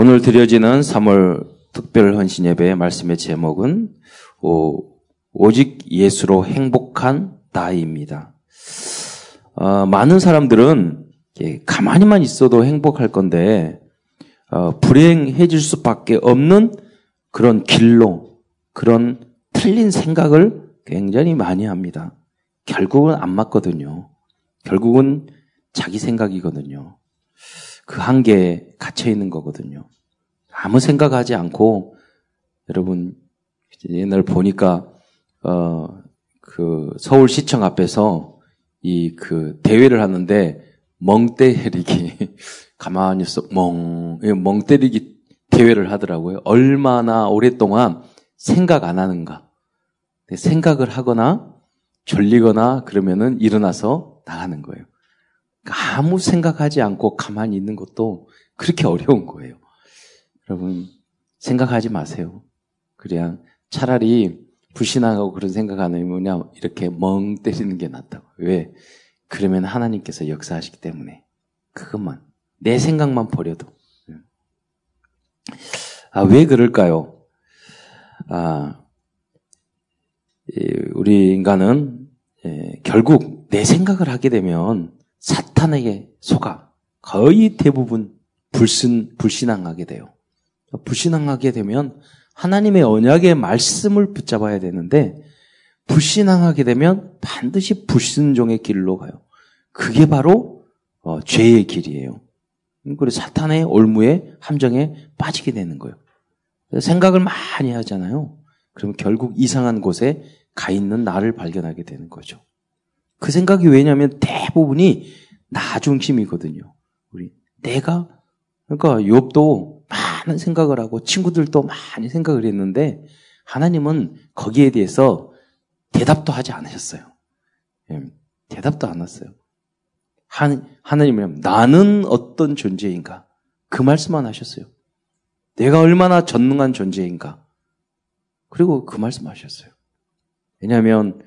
오늘 드려지는 3월 특별 헌신 예배의 말씀의 제목은 오, 오직 예수로 행복한 나이입니다. 어, 많은 사람들은 가만히만 있어도 행복할 건데 어, 불행해질 수밖에 없는 그런 길로 그런 틀린 생각을 굉장히 많이 합니다. 결국은 안 맞거든요. 결국은 자기 생각이거든요. 그 한계에 갇혀 있는 거거든요. 아무 생각하지 않고 여러분 옛날 보니까 어 그 서울시청 앞에서 이 그 대회를 하는데 멍 때리기 가만히 있어 멍, 멍 때리기 대회를 하더라고요. 얼마나 오랫동안 생각 안 하는가. 생각을 하거나 졸리거나 그러면은 일어나서 나가는 거예요. 아무 생각하지 않고 가만히 있는 것도 그렇게 어려운 거예요. 여러분, 생각하지 마세요. 그냥 차라리 불신하고 그런 생각 안 하면 이렇게 멍 때리는 게 낫다고. 왜? 그러면 하나님께서 역사하시기 때문에. 그것만. 내 생각만 버려도. 아, 왜 그럴까요? 아, 우리 인간은 결국 내 생각을 하게 되면 사탄에게 속아 거의 대부분 불신, 불신앙하게 돼요. 불신앙하게 되면 하나님의 언약의 말씀을 붙잡아야 되는데 불신앙하게 되면 반드시 불순종의 길로 가요. 그게 바로 어, 죄의 길이에요. 그리고 사탄의 올무에 함정에 빠지게 되는 거예요. 생각을 많이 하잖아요. 그러면 결국 이상한 곳에 가 있는 나를 발견하게 되는 거죠. 그 생각이 왜냐하면 대부분이 나 중심이거든요. 우리 내가 그러니까 욥도 많은 생각을 하고 친구들도 많이 생각을 했는데 하나님은 거기에 대해서 대답도 하지 않으셨어요. 예, 대답도 안 했어요. 하나님은 나는 어떤 존재인가? 그 말씀만 하셨어요. 내가 얼마나 전능한 존재인가? 그리고 그 말씀 하셨어요. 왜냐하면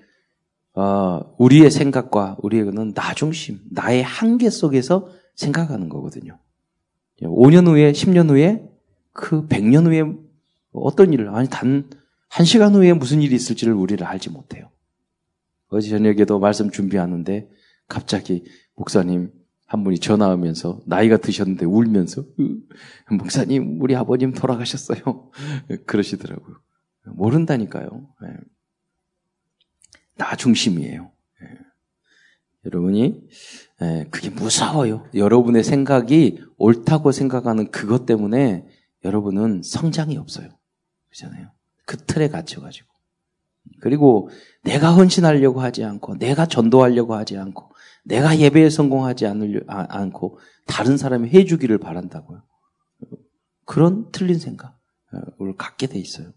어, 우리의 생각과 우리에게는 나 중심, 나의 한계 속에서 생각하는 거거든요. 5년 후에, 10년 후에, 그 100년 후에 어떤 일을, 아니, 단, 한 시간 후에 무슨 일이 있을지를 우리를 알지 못해요. 어제 저녁에도 말씀 준비하는데 갑자기 목사님 한 분이 전화 오면서 나이가 드셨는데 울면서 목사님 우리 아버님 돌아가셨어요. 그러시더라고요. 모른다니까요. 네. 나 중심이에요. 예. 여러분이 예, 그게 무서워요. 여러분의 생각이 옳다고 생각하는 그것 때문에 여러분은 성장이 없어요. 그렇잖아요. 그 틀에 갇혀가지고. 그리고 내가 헌신하려고 하지 않고, 내가 전도하려고 하지 않고, 내가 예배에 성공하지 않으려, 아, 않고, 다른 사람이 해주기를 바란다고요. 그런 틀린 생각을 갖게 돼 있어요.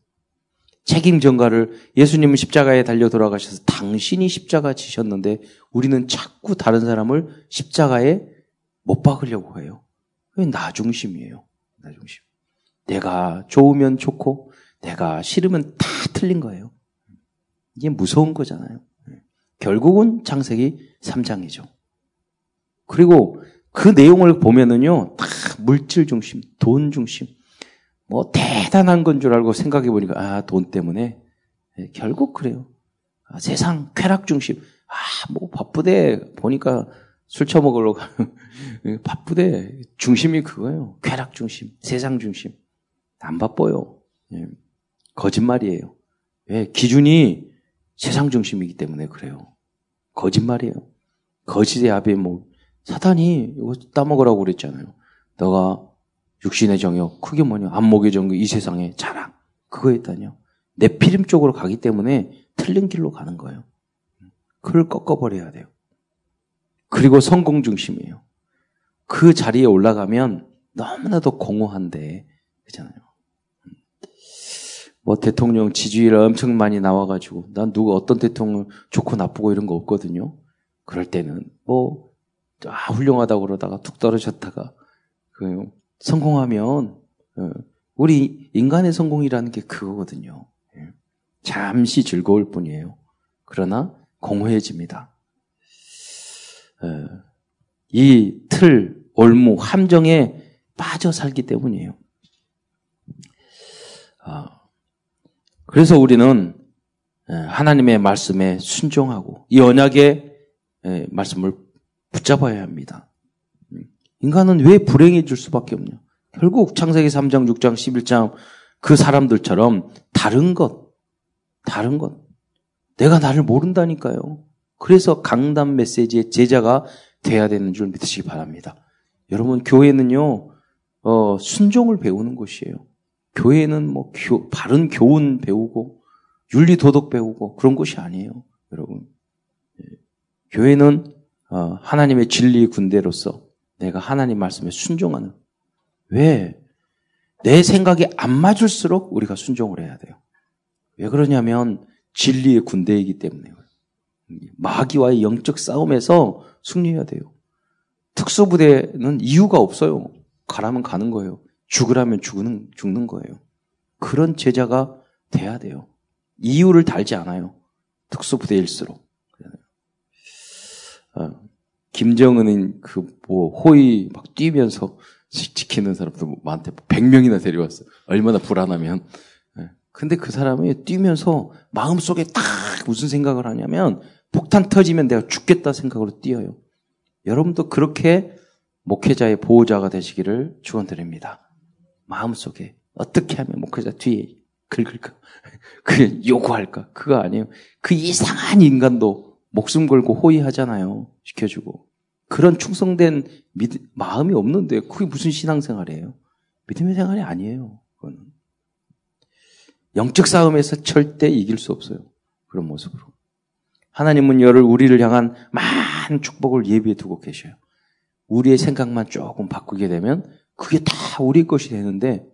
책임 전가를 예수님은 십자가에 달려 돌아가셔서 당신이 십자가 지셨는데 우리는 자꾸 다른 사람을 십자가에 못 박으려고 해요. 나 중심이에요. 나 중심. 내가 좋으면 좋고 내가 싫으면 다 틀린 거예요. 이게 무서운 거잖아요. 결국은 창세기 3장이죠. 그리고 그 내용을 보면은요, 다 물질 중심, 돈 중심, 뭐 대단한 건 줄 알고 생각해 보니까 아, 돈 때문에 네, 결국 그래요. 아, 세상 쾌락 중심. 아, 뭐 바쁘대 보니까 술 처먹으러 가. 바쁘대. 중심이 그거예요. 쾌락 중심, 세상 중심. 안 바빠요. 예. 거짓말이에요. 왜? 기준이 세상 중심이기 때문에 그래요. 거짓말이에요. 거짓의 압이 뭐 사탄이 이거 따먹으라고 그랬잖아요. 너가 육신의 정욕, 크게 뭐냐, 안목의 정욕, 이 세상의 자랑. 그거였다뇨. 내 피림 쪽으로 가기 때문에 틀린 길로 가는 거예요. 그걸 꺾어버려야 돼요. 그리고 성공 중심이에요. 그 자리에 올라가면 너무나도 공허한데, 그렇잖아요. 뭐 대통령 지지율 엄청 많이 나와가지고, 난 누가 어떤 대통령 좋고 나쁘고 이런 거 없거든요. 그럴 때는 뭐, 아, 훌륭하다고 그러다가 툭 떨어졌다가, 그 성공하면 어, 우리 인간의 성공이라는 게 그거거든요. 예. 잠시 즐거울 뿐이에요. 그러나 공허해집니다. 어, 이 틀, 올무, 함정에 빠져 살기 때문이에요. 아, 그래서 우리는 예, 하나님의 말씀에 순종하고 이 언약의 예, 말씀을 붙잡아야 합니다. 인간은 왜 불행해질 수밖에 없냐? 결국 창세기 3장, 6장, 11장 그 사람들처럼 다른 것, 다른 것. 내가 나를 모른다니까요. 그래서 강단 메시지의 제자가 돼야 되는 줄 믿으시기 바랍니다. 여러분, 교회는요, 어, 순종을 배우는 곳이에요. 교회는 뭐, 교, 바른 교훈 배우고, 윤리 도덕 배우고, 그런 곳이 아니에요. 여러분. 예. 교회는, 어, 하나님의 진리 군대로서 내가 하나님 말씀에 순종하는. 왜? 내 생각이 안 맞을수록 우리가 순종을 해야 돼요. 왜 그러냐면, 진리의 군대이기 때문에요. 마귀와의 영적 싸움에서 승리해야 돼요. 특수부대는 이유가 없어요. 가라면 가는 거예요. 죽으라면 죽는, 죽는 거예요. 그런 제자가 돼야 돼요. 이유를 달지 않아요. 특수부대일수록. 어, 김정은은 그 뭐 호의 막 뛰면서 지키는 사람도 많대. 100명이나 데려왔어. 얼마나 불안하면. 예. 근데 그 사람이 뛰면서 마음속에 딱 무슨 생각을 하냐면 폭탄 터지면 내가 죽겠다 생각으로 뛰어요. 여러분도 그렇게 목회자의 보호자가 되시기를 축원드립니다. 마음속에 어떻게 하면 목회자 뒤에 긁을까? 그 요구할까? 그거 아니에요. 그 이상한 인간도 목숨 걸고 호의하잖아요. 시켜주고. 그런 충성된 믿, 마음이 없는데 그게 무슨 신앙생활이에요? 믿음의 생활이 아니에요. 그거는. 영적 싸움에서 절대 이길 수 없어요. 그런 모습으로. 하나님은 열을 우리를 향한 많은 축복을 예비해 두고 계셔요. 우리의 생각만 조금 바꾸게 되면 그게 다 우리 것이 되는데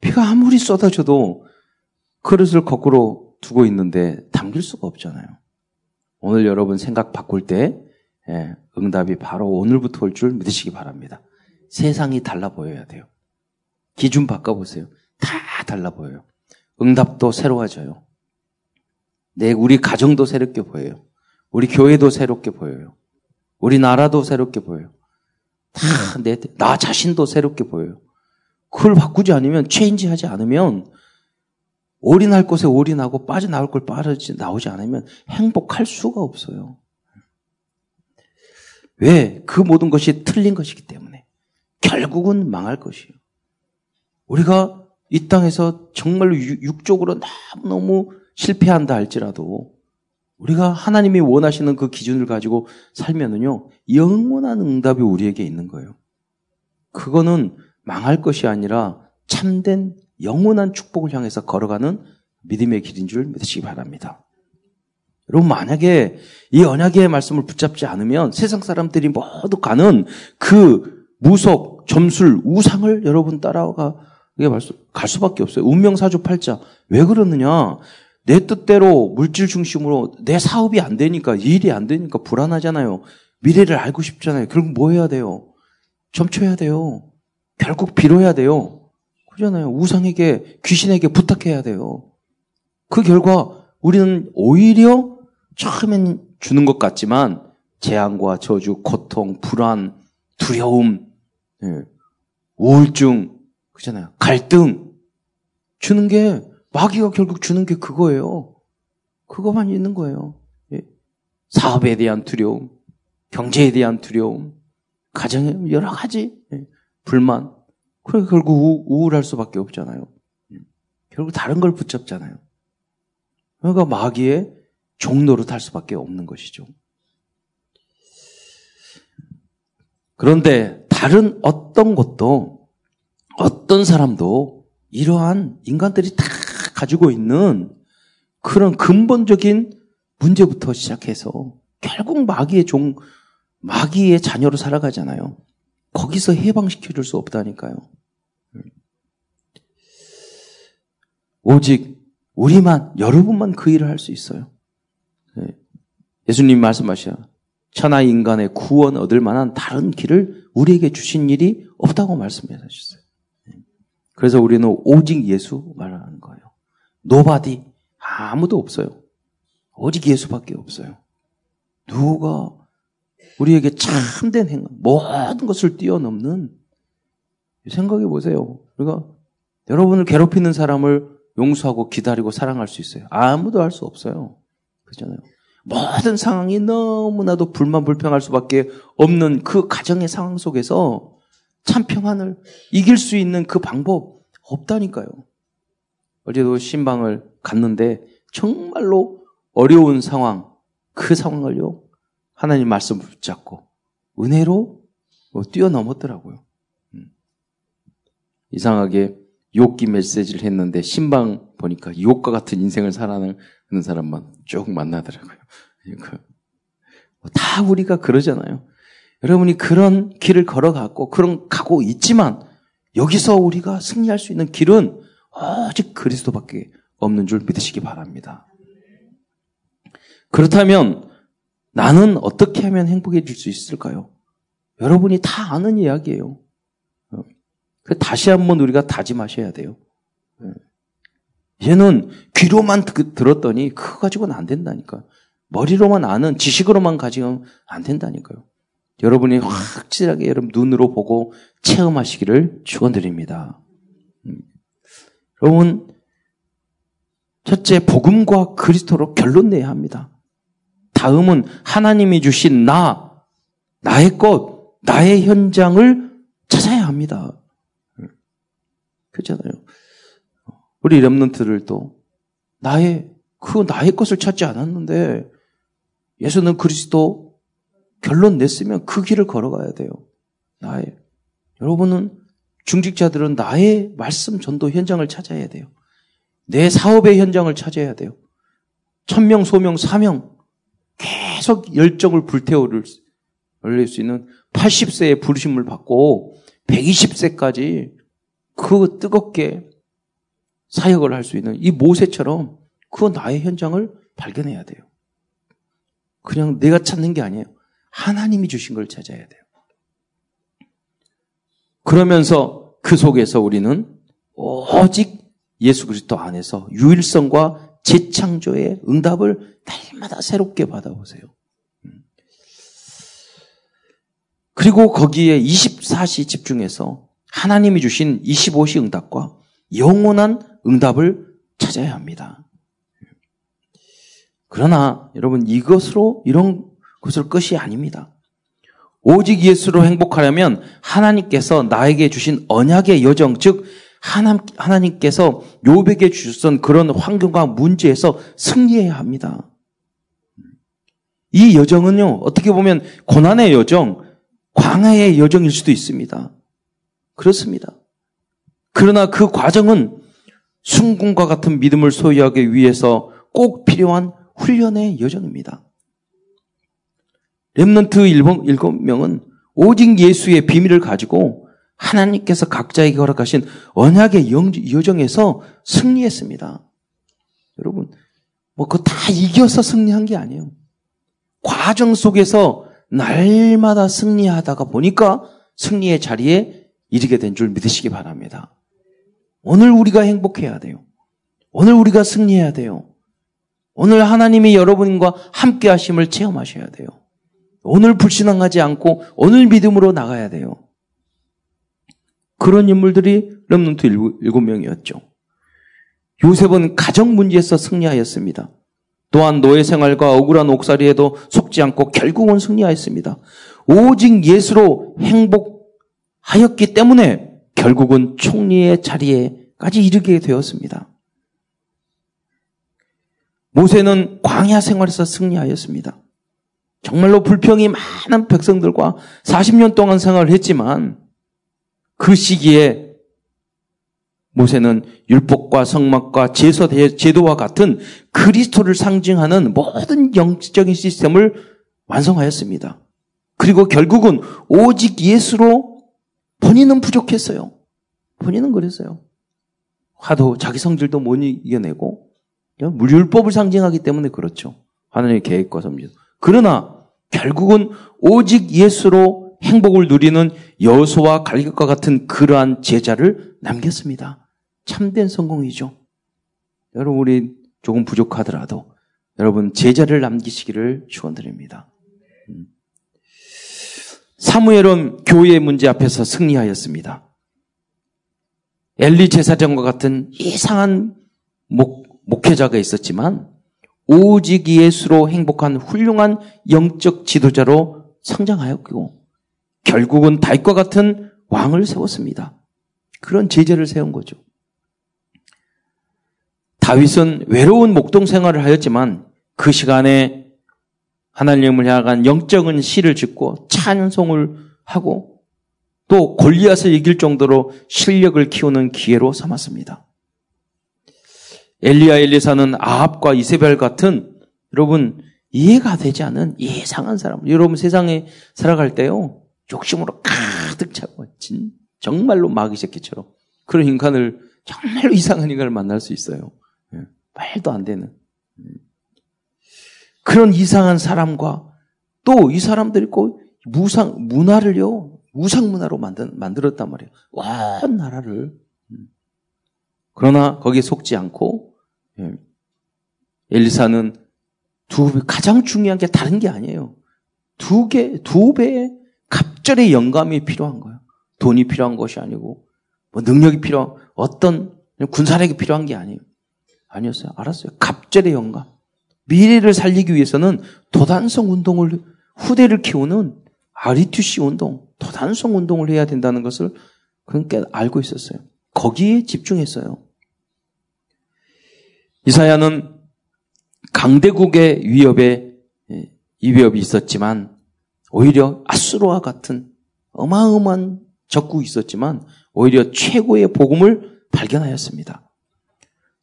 비가 아무리 쏟아져도 그릇을 거꾸로 두고 있는데 담길 수가 없잖아요. 오늘 여러분 생각 바꿀 때 예, 응답이 바로 오늘부터 올 줄 믿으시기 바랍니다. 세상이 달라 보여야 돼요. 기준 바꿔보세요. 다 달라 보여요. 응답도 새로워져요. 내 우리 가정도 새롭게 보여요. 우리 교회도 새롭게 보여요. 우리 나라도 새롭게 보여요. 다 내, 나 자신도 새롭게 보여요. 그걸 바꾸지 않으면, 체인지 하지 않으면, 올인할 곳에 올인하고 빠져나올 걸 빠르지 나오지 않으면 행복할 수가 없어요. 왜? 그 모든 것이 틀린 것이기 때문에. 결국은 망할 것이에요. 우리가 이 땅에서 정말로 육적으로 너무너무 실패한다 할지라도 우리가 하나님이 원하시는 그 기준을 가지고 살면은요, 영원한 응답이 우리에게 있는 거예요. 그거는 망할 것이 아니라 참된 영원한 축복을 향해서 걸어가는 믿음의 길인 줄 믿으시기 바랍니다. 여러분, 만약에 이 언약의 말씀을 붙잡지 않으면 세상 사람들이 모두 가는 그 무속, 점술, 우상을 여러분 따라가 갈 수밖에 없어요. 운명 사주 팔자. 왜 그러느냐? 내 뜻대로 물질 중심으로 내 사업이 안 되니까 일이 안 되니까 불안하잖아요. 미래를 알고 싶잖아요. 결국 뭐 해야 돼요? 점쳐야 돼요. 결국 빌어야 돼요. 그잖아요. 우상에게 귀신에게 부탁해야 돼요. 그 결과 우리는 오히려 처음엔 주는 것 같지만 재앙과 저주, 고통, 불안, 두려움, 예, 우울증, 그잖아요. 갈등 주는 게 마귀가 결국 주는 게 그거예요. 그거만 있는 거예요. 예. 사업에 대한 두려움, 경제에 대한 두려움, 가정에 여러 가지 예. 불만. 그러니까 결국 우울할 수밖에 없잖아요. 예. 결국 다른 걸 붙잡잖아요. 그러니까 마귀의 종로로 탈 수밖에 없는 것이죠. 그런데 다른 어떤 것도 어떤 사람도 이러한 인간들이 다 가지고 있는 그런 근본적인 문제부터 시작해서 결국 마귀의 종, 마귀의 자녀로 살아가잖아요. 거기서 해방시켜 줄 수 없다니까요. 오직 우리만, 여러분만 그 일을 할 수 있어요. 네. 예수님 말씀하셔. 천하 인간의 구원 얻을 만한 다른 길을 우리에게 주신 일이 없다고 말씀하셨어요. 네. 그래서 우리는 오직 예수 말하는 거예요. nobody 아무도 없어요. 오직 예수밖에 없어요. 누가 우리에게 참된 행복, 모든 것을 뛰어넘는 생각해 보세요. 우리가 여러분을 괴롭히는 사람을 용서하고 기다리고 사랑할 수 있어요? 아무도 할 수 없어요. 그렇잖아요. 모든 상황이 너무나도 불만 불평할 수밖에 없는 그 가정의 상황 속에서 참 평안을 이길 수 있는 그 방법 없다니까요. 어제도 신방을 갔는데 정말로 어려운 상황, 그 상황을요, 하나님 말씀 붙잡고 은혜로 뭐 뛰어넘었더라고요. 음. 이상하게 욕기 메시지를 했는데 신방 보니까 욕과 같은 인생을 살아가는 사람만 쭉 만나더라고요. 그러니까 뭐다 우리가 그러잖아요. 여러분이 그런 길을 걸어갔고 그런 가고 있지만 여기서 우리가 승리할 수 있는 길은 오직 그리스도밖에 없는 줄 믿으시기 바랍니다. 그렇다면 나는 어떻게 하면 행복해질 수 있을까요? 여러분이 다 아는 이야기예요. 어. 그 다시 한번 우리가 다짐하셔야 돼요. 예. 얘는 귀로만 들었더니 그거 가지고는 안 된다니까. 머리로만 아는 지식으로만 가지면 안 된다니까요. 여러분이 확실하게 여러분 눈으로 보고 체험하시기를 축원드립니다. 음. 여러분 첫째 복음과 그리스도로 결론 내야 합니다. 다음은 하나님이 주신 나 나의 것 나의 현장을 찾아야 합니다. 그렇잖아요. 우리 렘넌트들 도 나의 그 나의 것을 찾지 않았는데 예수는 그리스도 결론 냈으면 그 길을 걸어가야 돼요. 나의 여러분은 중직자들은 나의 말씀 전도 현장을 찾아야 돼요. 내 사업의 현장을 찾아야 돼요. 천명, 소명, 사명 계속 열정을 불태워올 수 있는 80세의 부르심을 받고 120세까지 그 뜨겁게 사역을 할 수 있는 이 모세처럼 그 나의 현장을 발견해야 돼요. 그냥 내가 찾는 게 아니에요. 하나님이 주신 걸 찾아야 돼요. 그러면서 그 속에서 우리는 오직 예수 그리스도 안에서 유일성과 재창조의 응답을 날마다 새롭게 받아보세요. 그리고 거기에 24시 집중해서 하나님이 주신 25시 응답과 영원한 응답을 찾아야 합니다. 그러나 여러분 이것으로 이런 것을 끝이 아닙니다. 오직 예수로 행복하려면 하나님께서 나에게 주신 언약의 여정, 즉 하나님, 하나님께서 요백에 주셨던 그런 환경과 문제에서 승리해야 합니다. 이 여정은요, 어떻게 보면 고난의 여정, 광야의 여정일 수도 있습니다. 그렇습니다. 그러나 그 과정은 순궁과 같은 믿음을 소유하기 위해서 꼭 필요한 훈련의 여정입니다. 렘넌트 일곱 명은 오직 예수의 비밀을 가지고 하나님께서 각자에게 허락하신 언약의 여정에서 승리했습니다. 여러분, 뭐, 그거 다 이겨서 승리한 게 아니에요. 과정 속에서 날마다 승리하다가 보니까 승리의 자리에 이르게 된 줄 믿으시기 바랍니다. 오늘 우리가 행복해야 돼요. 오늘 우리가 승리해야 돼요. 오늘 하나님이 여러분과 함께 하심을 체험하셔야 돼요. 오늘 불신앙하지 않고 오늘 믿음으로 나가야 돼요. 그런 인물들이 렘넌트 일곱 명이었죠. 요셉은 가정 문제에서 승리하였습니다. 또한 노예 생활과 억울한 옥살이에도 속지 않고 결국은 승리하였습니다. 오직 예수로 행복 하였기 때문에 결국은 총리의 자리에까지 이르게 되었습니다. 모세는 광야 생활에서 승리하였습니다. 정말로 불평이 많은 백성들과 40년 동안 생활을 했지만 그 시기에 모세는 율법과 성막과 제서 제도와 같은 그리스도를 상징하는 모든 영적인 시스템을 완성하였습니다. 그리고 결국은 오직 예수로 본인은 부족했어요. 본인은 그랬어요. 화도 자기 성질도 못 이겨내고 율법을 상징하기 때문에 그렇죠. 하나님의 계획과 섭리. 그러나 결국은 오직 예수로 행복을 누리는 여소와 갈격과 같은 그러한 제자를 남겼습니다. 참된 성공이죠. 여러분 우리 조금 부족하더라도 여러분 제자를 남기시기를 축원드립니다. 음. 사무엘은 교회의 문제 앞에서 승리하였습니다. 엘리 제사장과 같은 이상한 목, 목회자가 있었지만 오직 예수로 행복한 훌륭한 영적 지도자로 성장하였고 결국은 다윗과 같은 왕을 세웠습니다. 그런 제재를 세운 거죠. 다윗은 외로운 목동 생활을 하였지만 그 시간에 하나님을 향한 영적인 시를 짓고 찬송을 하고 또 골리앗을 이길 정도로 실력을 키우는 기회로 삼았습니다. 엘리야 엘리사는 아합과 이세벨 같은 여러분 이해가 되지 않은 이상한 사람. 여러분 세상에 살아갈 때요 욕심으로 가득 차고 진 정말로 마귀 새끼처럼 그런 인간을 정말로 이상한 인간을 만날 수 있어요. 예, 말도 안 되는 음. 그런 이상한 사람과 또 이 사람들이 꼭 무상 문화를요 우상 문화로 만든 만들었단 말이에요. 온 나라를 음. 그러나 거기에 속지 않고 예, 엘리사는 두 가장 중요한 게 다른 게 아니에요. 두 개, 두 배의 갑절의 영감이 필요한 거예요. 돈이 필요한 것이 아니고, 뭐 능력이 필요한, 어떤 군사력이 필요한 게 아니에요. 아니었어요. 알았어요. 갑절의 영감. 미래를 살리기 위해서는 도단성 운동을, 후대를 키우는 아리투시 운동, 도단성 운동을 해야 된다는 것을 그러니까 알고 있었어요. 거기에 집중했어요. 이사야는 강대국의 위협에 예, 이 위협이 있었지만 오히려 아수르와 같은 어마어마한 적국이 있었지만 오히려 최고의 복음을 발견하였습니다.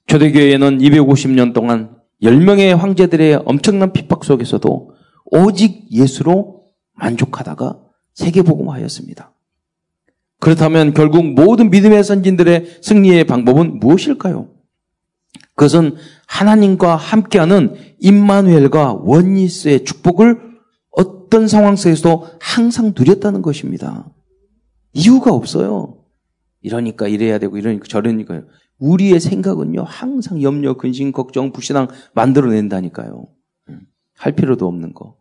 초대교회는 250년 동안 10명의 황제들의 엄청난 핍박 속에서도 오직 예수로 만족하다가 세계복음화하였습니다. 그렇다면 결국 모든 믿음의 선진들의 승리의 방법은 무엇일까요? 그것은 하나님과 함께하는 임마누엘과 원리스의 축복을 어떤 상황 속에서도 항상 누렸다는 것입니다. 이유가 없어요. 이러니까 이래야 되고 이러니까 저러니까요. 우리의 생각은요 항상 염려, 근심, 걱정, 불신앙 만들어낸다니까요. 할 필요도 없는 거,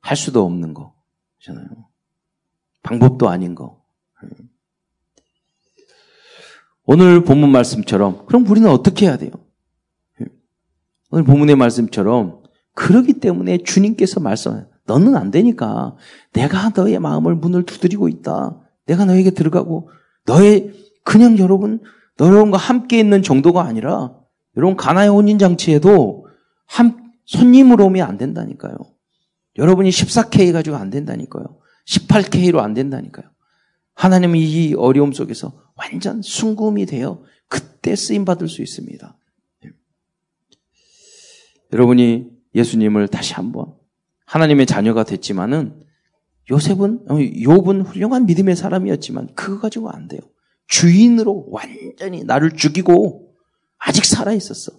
할 수도 없는 거, 잖아요. 방법도 아닌 거. 오늘 본문 말씀처럼 그럼 우리는 어떻게 해야 돼요? 오늘 본문의 말씀처럼 그러기 때문에 주님께서 말씀하요 너는 안 되니까 내가 너의 마음을 문을 두드리고 있다. 내가 너에게 들어가고 너의 그냥 여러분 여러분과 함께 있는 정도가 아니라 여러분 가나의 혼인 장치에도 한 손님으로 오면 안 된다니까요. 여러분이 14K 가지고 안 된다니까요. 18K로 안 된다니까요. 하나님이 이 어려움 속에서 완전 순금이 되어 그때 쓰임 받을 수 있습니다. 여러분이 예수님을 다시 한번 하나님의 자녀가 됐지만은 요셉은 어, 욥은 훌륭한 믿음의 사람이었지만 그거 가지고 안 돼요. 주인으로 완전히 나를 죽이고 아직 살아 있었어.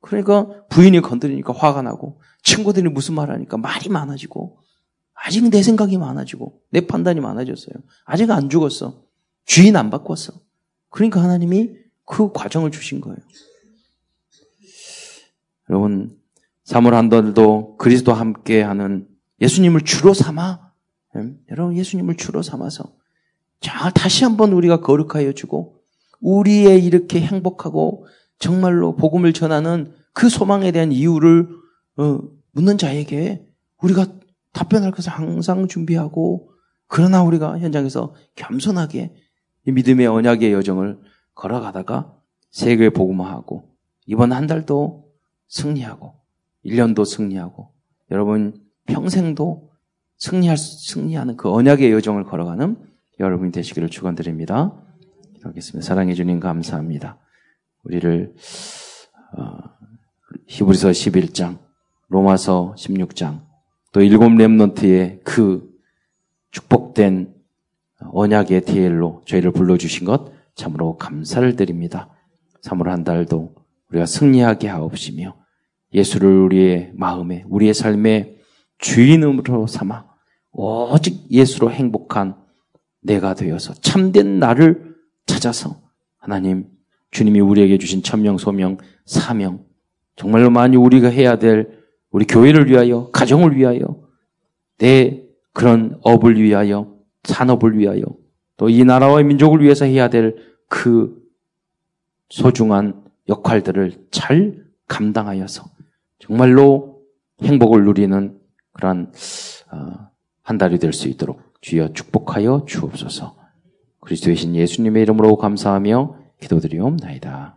그러니까 부인이 건드리니까 화가 나고 친구들이 무슨 말 하니까 말이 많아지고 아직 내 생각이 많아지고 내 판단이 많아졌어요. 아직 안 죽었어. 주인 안 바꿨어. 그러니까 하나님이 그 과정을 주신 거예요. 여러분, 사물 한들도 그리스도 함께 하는 예수님을 주로 삼아, 음, 여러분, 예수님을 주로 삼아서, 자, 다시 한번 우리가 거룩하여 주고, 우리의 이렇게 행복하고, 정말로 복음을 전하는 그 소망에 대한 이유를, 어, 묻는 자에게 우리가 답변할 것을 항상 준비하고, 그러나 우리가 현장에서 겸손하게 믿음의 언약의 여정을 걸어가다가 세계 복음화하고, 이번 한 달도 승리하고 1년도 승리하고 여러분 평생도 승리할 승리하는 그 언약의 여정을 걸어가는 여러분이 되시기를 축원드립니다. 기도하겠습니다. 사랑해 주님 감사합니다. 우리를 어, 히브리서 11장, 로마서 16장, 또 일곱 렘넌트의 그 축복된 언약의 디엘로 저희를 불러주신 것 참으로 감사를 드립니다. 3월 한 달도 우리가 승리하게 하옵시며 예수를 우리의 마음에 우리의 삶의 주인으로 삼아 오직 예수로 행복한 내가 되어서 참된 나를 찾아서 하나님 주님이 우리에게 주신 천명 소명 사명 정말로 많이 우리가 해야 될 우리 교회를 위하여 가정을 위하여 내 그런 업을 위하여 산업을 위하여 또 이 나라와 민족을 위해서 해야 될 그 소중한 역할들을 잘 감당하여서 정말로 행복을 누리는 그러한 어, 한 달이 될 수 있도록 주여 축복하여 주옵소서. 그리스도의 신 예수님의 이름으로 감사하며 기도드리옵나이다.